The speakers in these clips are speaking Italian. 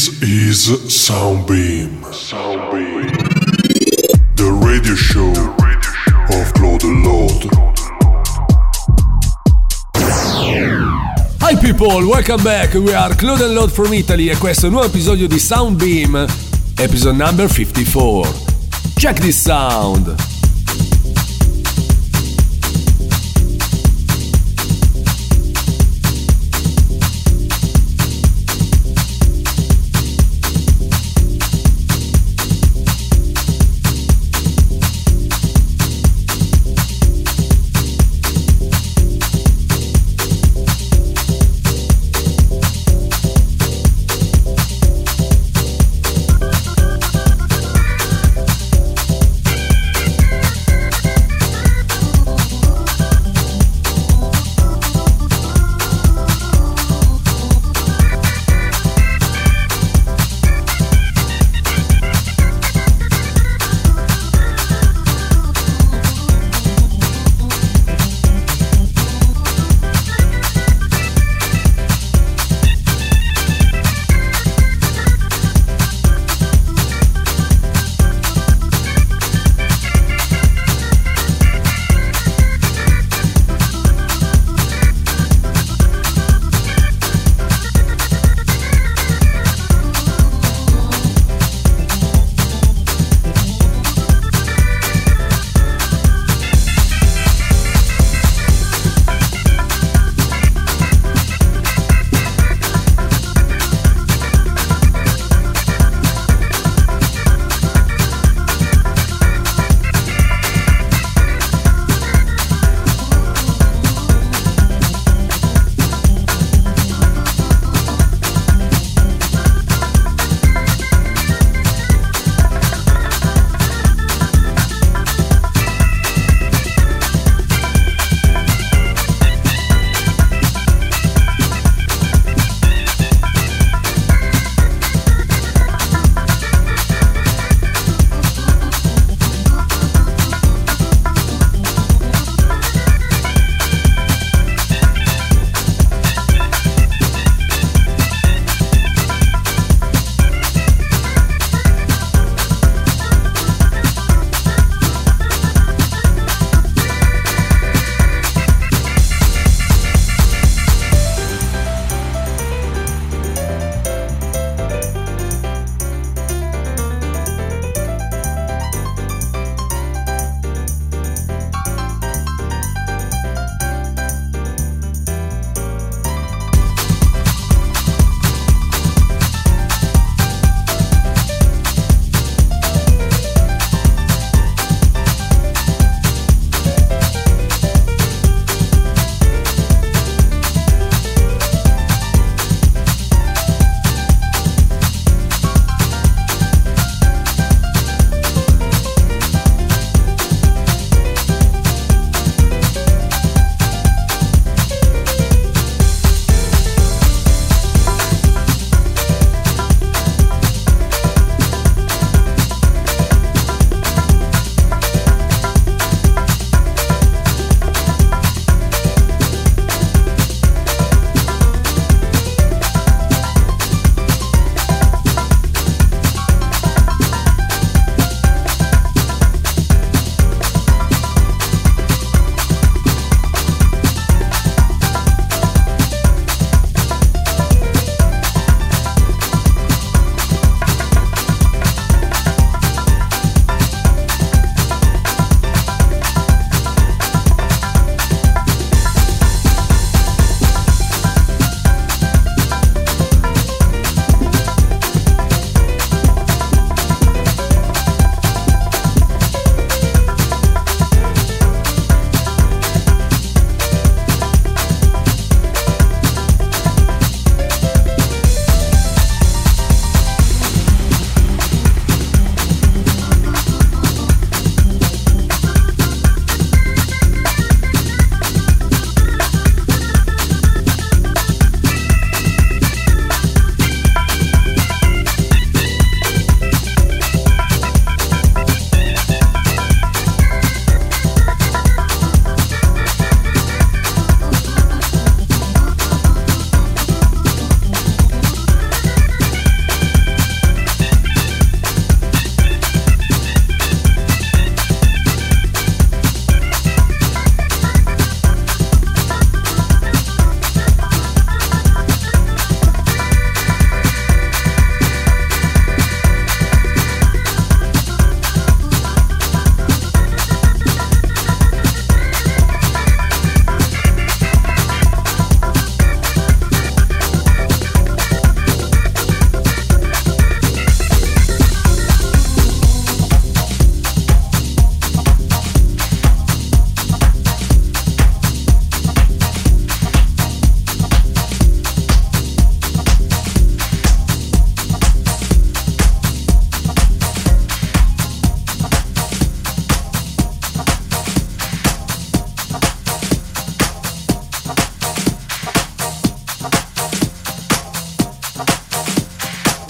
This is Soundbeam. Soundbeam. The radio show of Claude Lord. Hi people, welcome back. We are Claude and Lord from Italy e questo è un nuovo episodio di Soundbeam, episode number 54. Check this sound.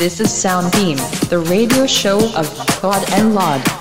This is Soundbeam, the radio show of Claude and Laud.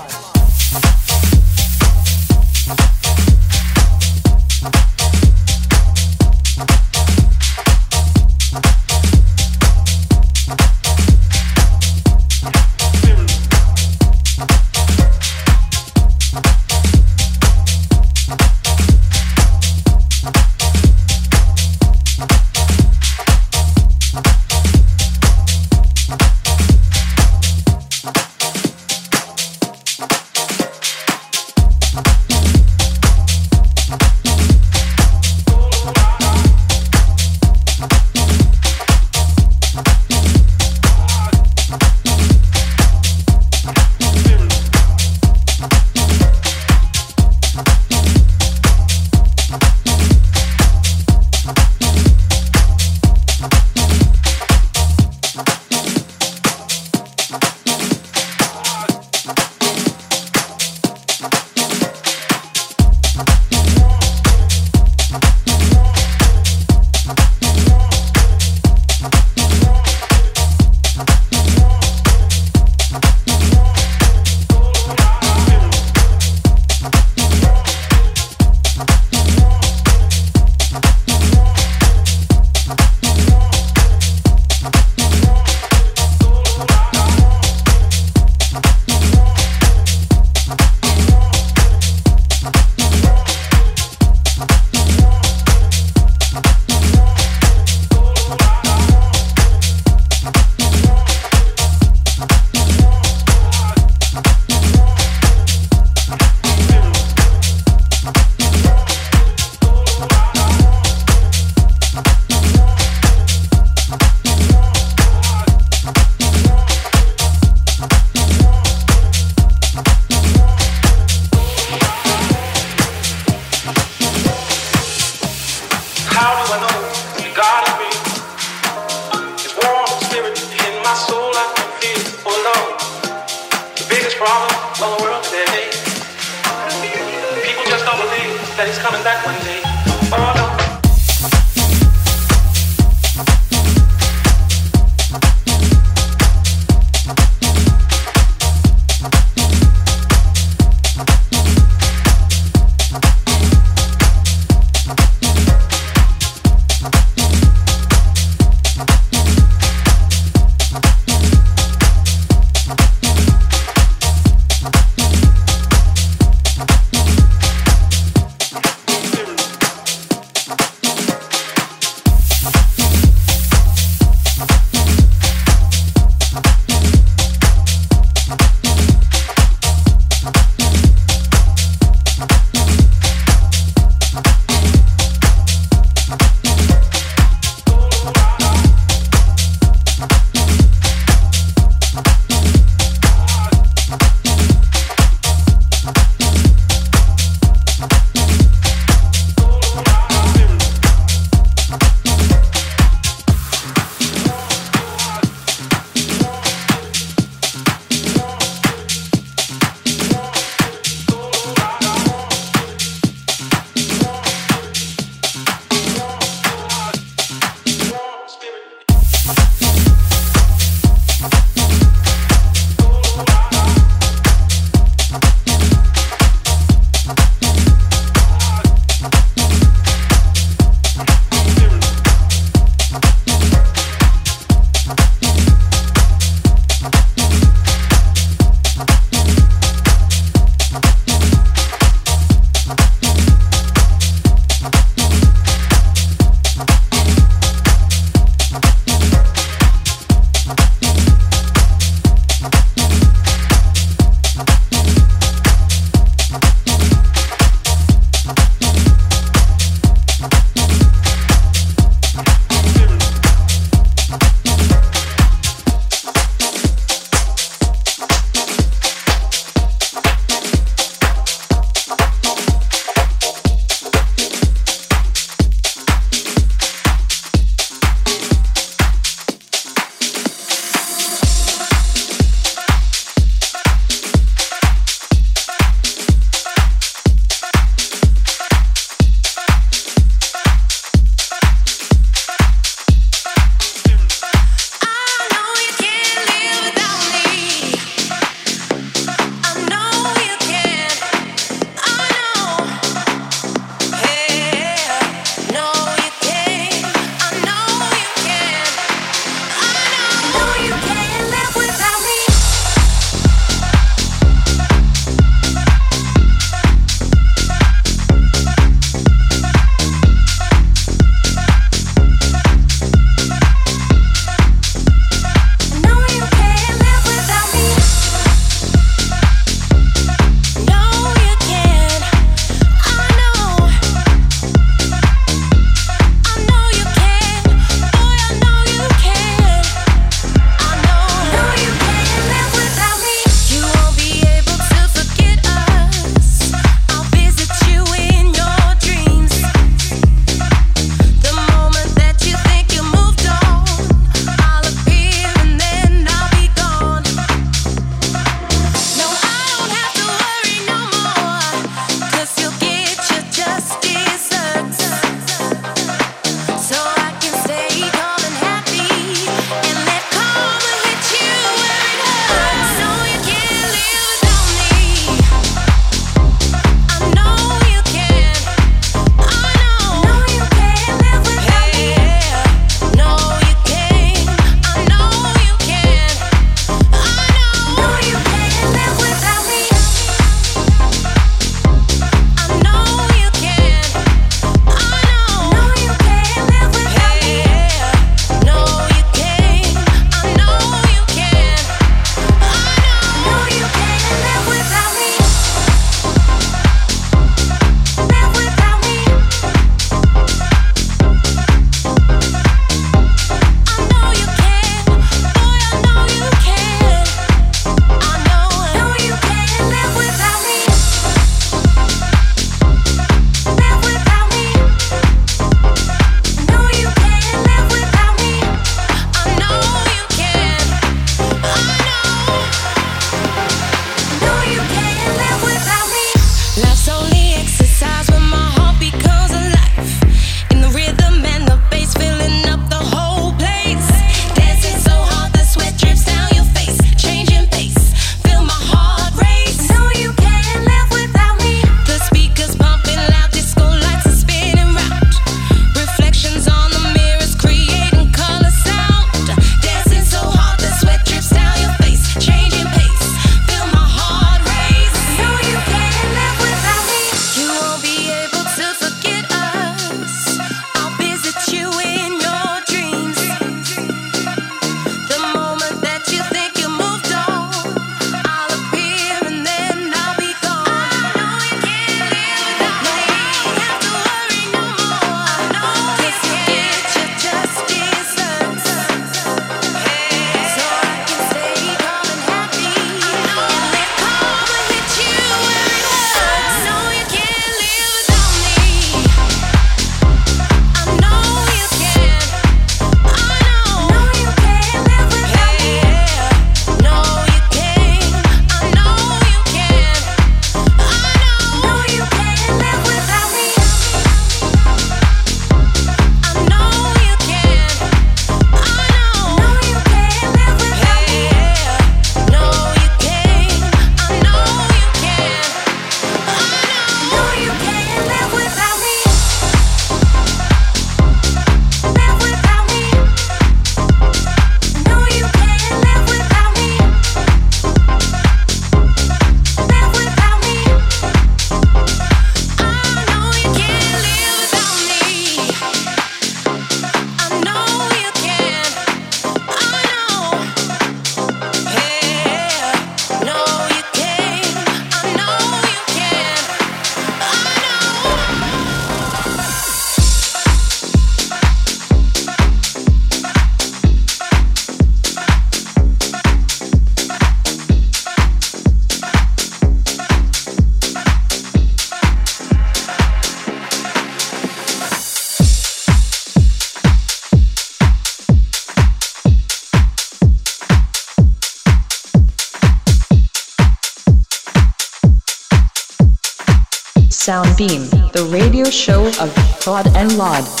The radio show of Claude and Laud.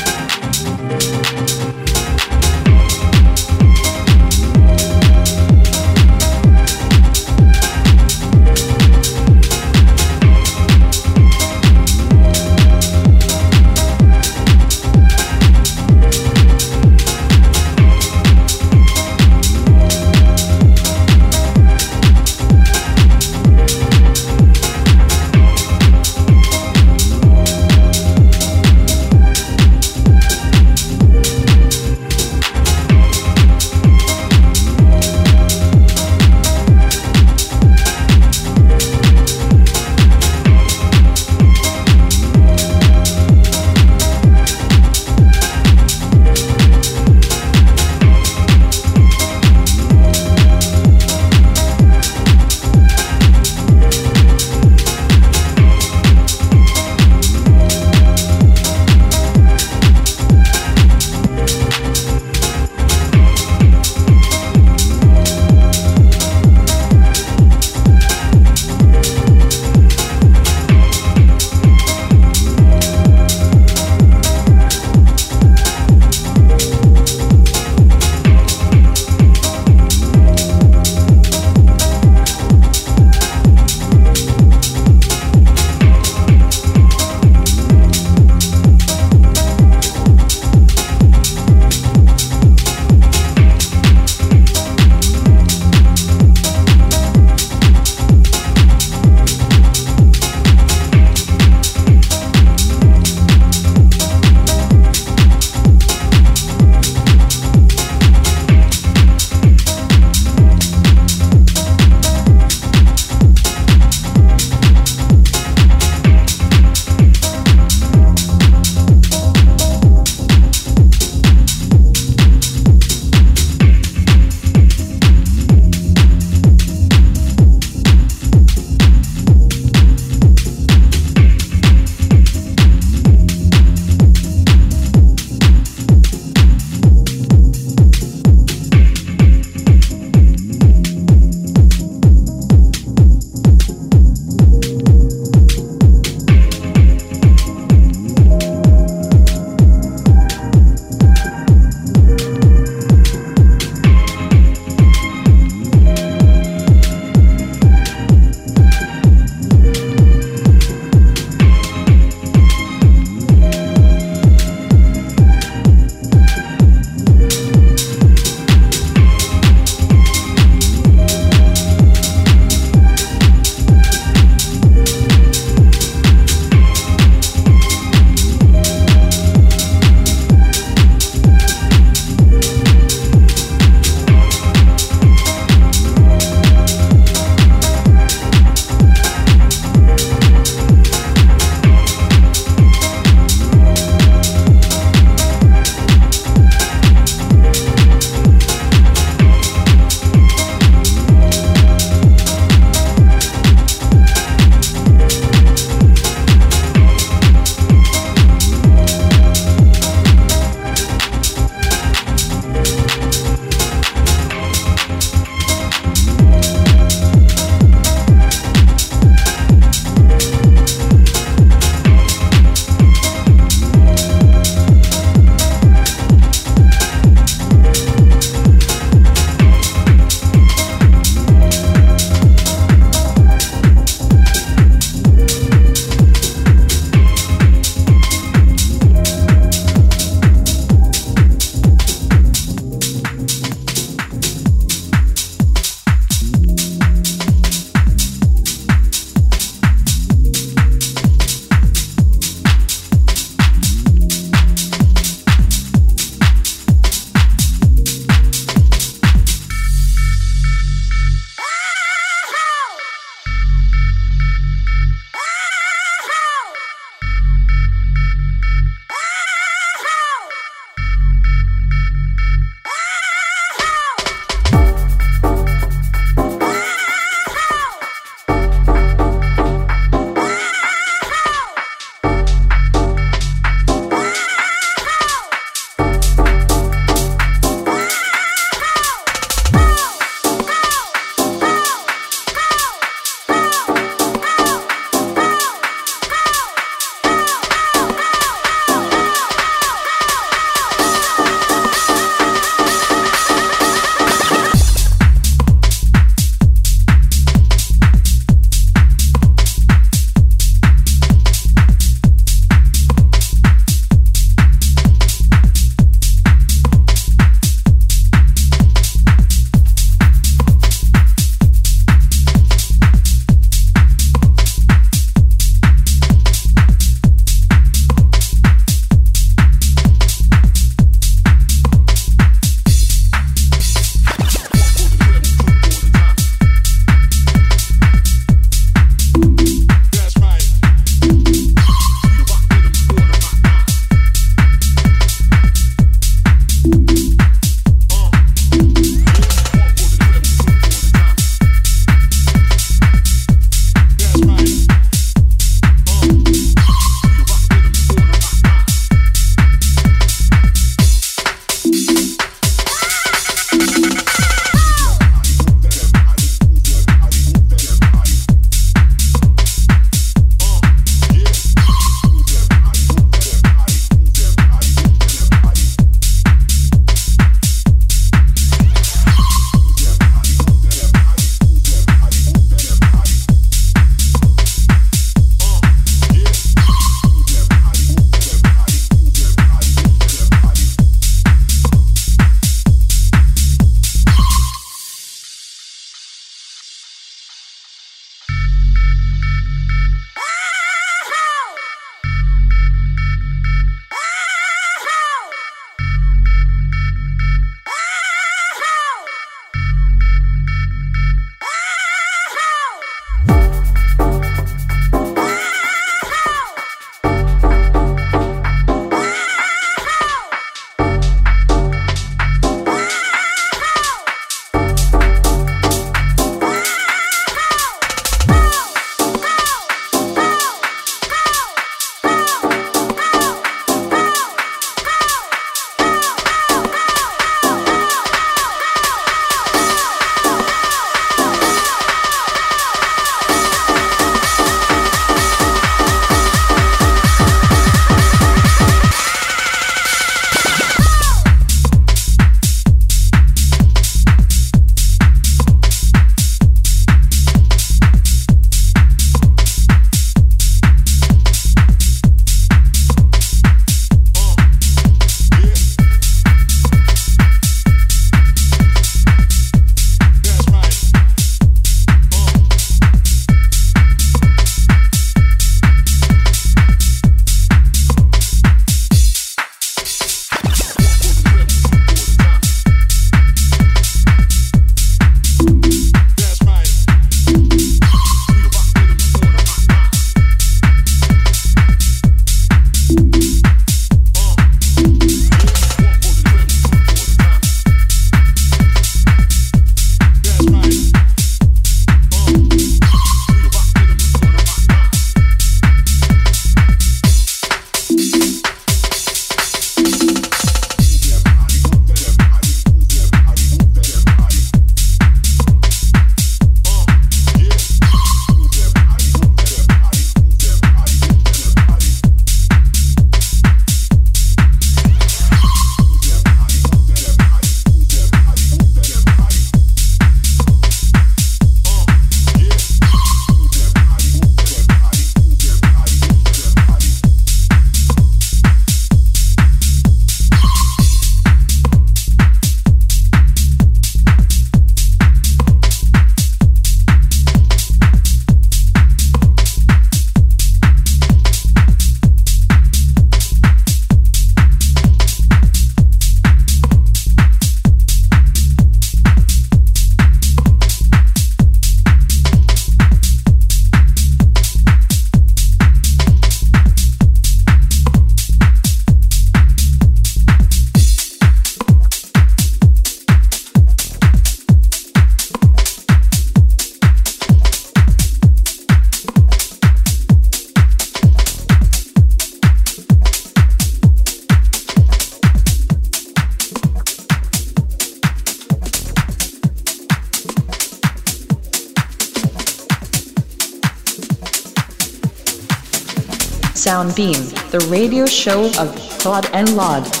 Soundbeam, the radio show of Claude and Laud.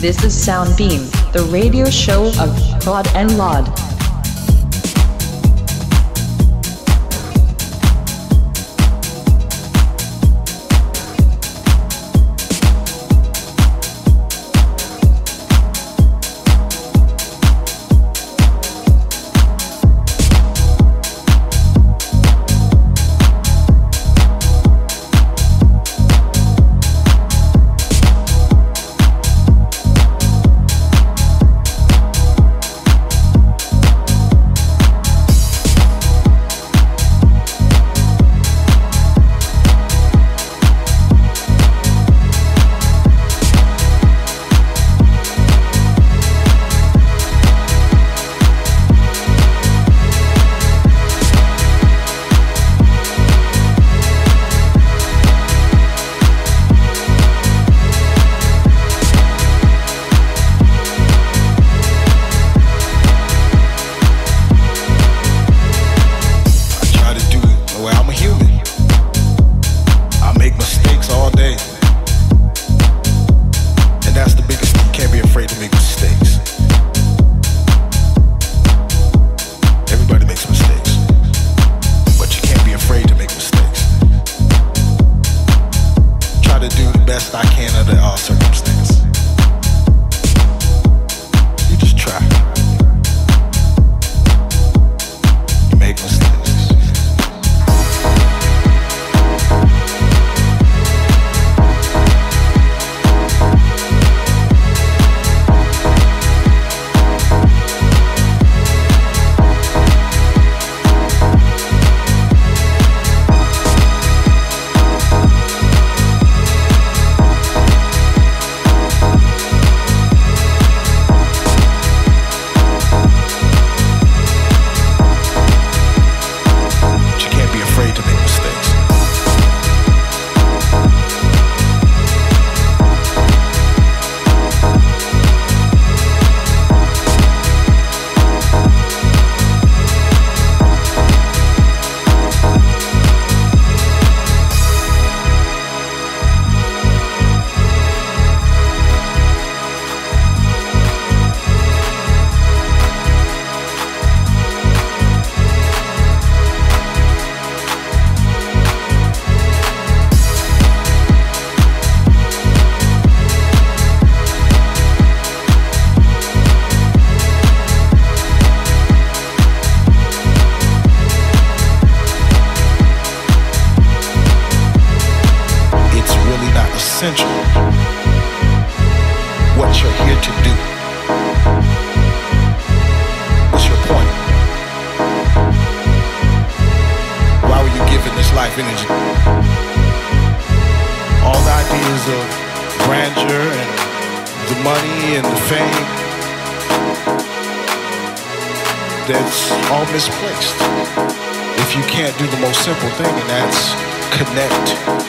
This is Soundbeam, the radio show of God and Laud.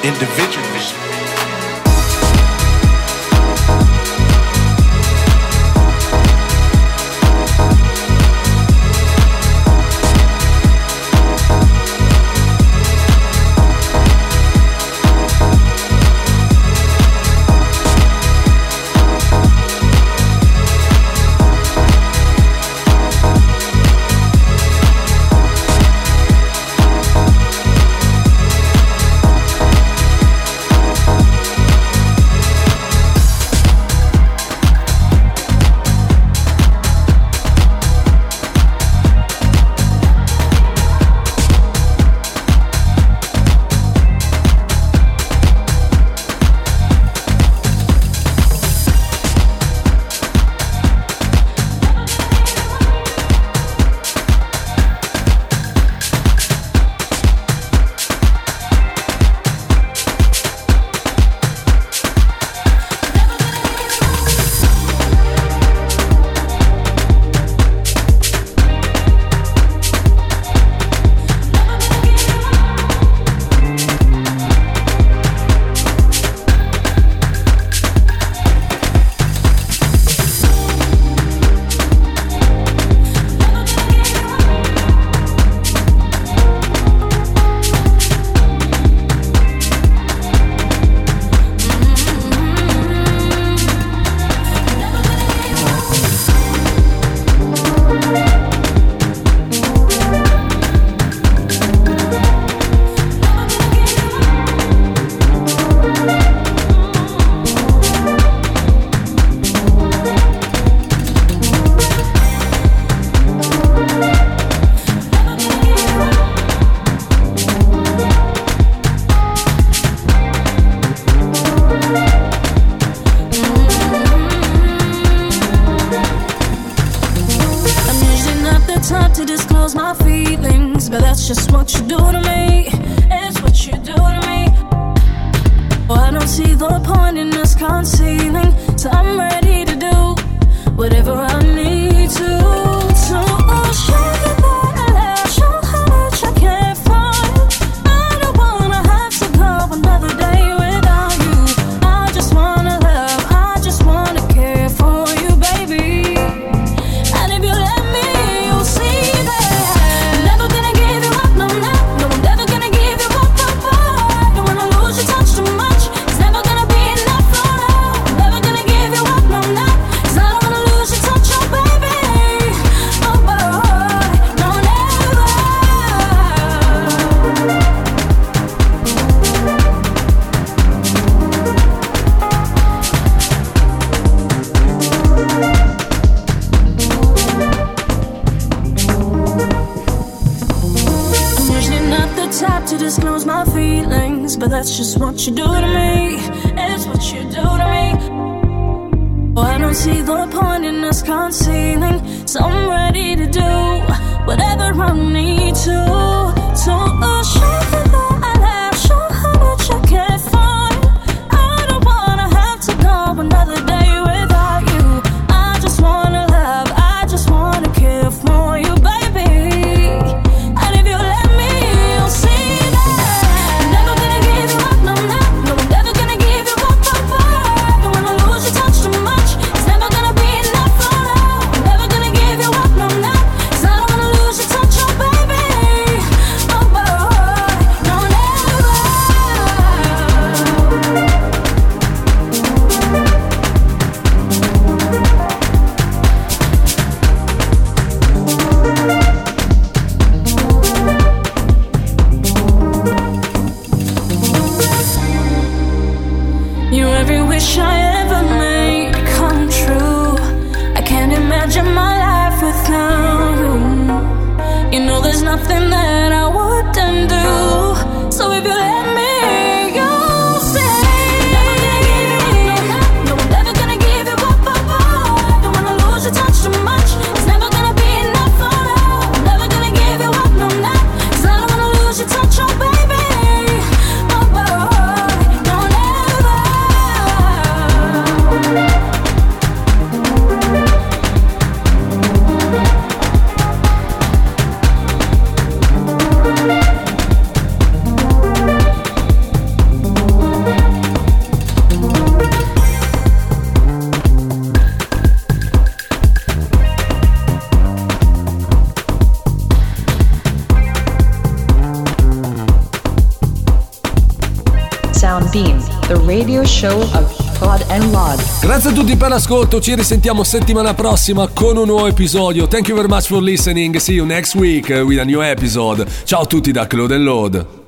Individualism. tutti per l'ascolto, ci risentiamo settimana prossima con un nuovo episodio. Thank you very much for listening. See you next week with a new episode. Ciao a tutti da Claude and Load.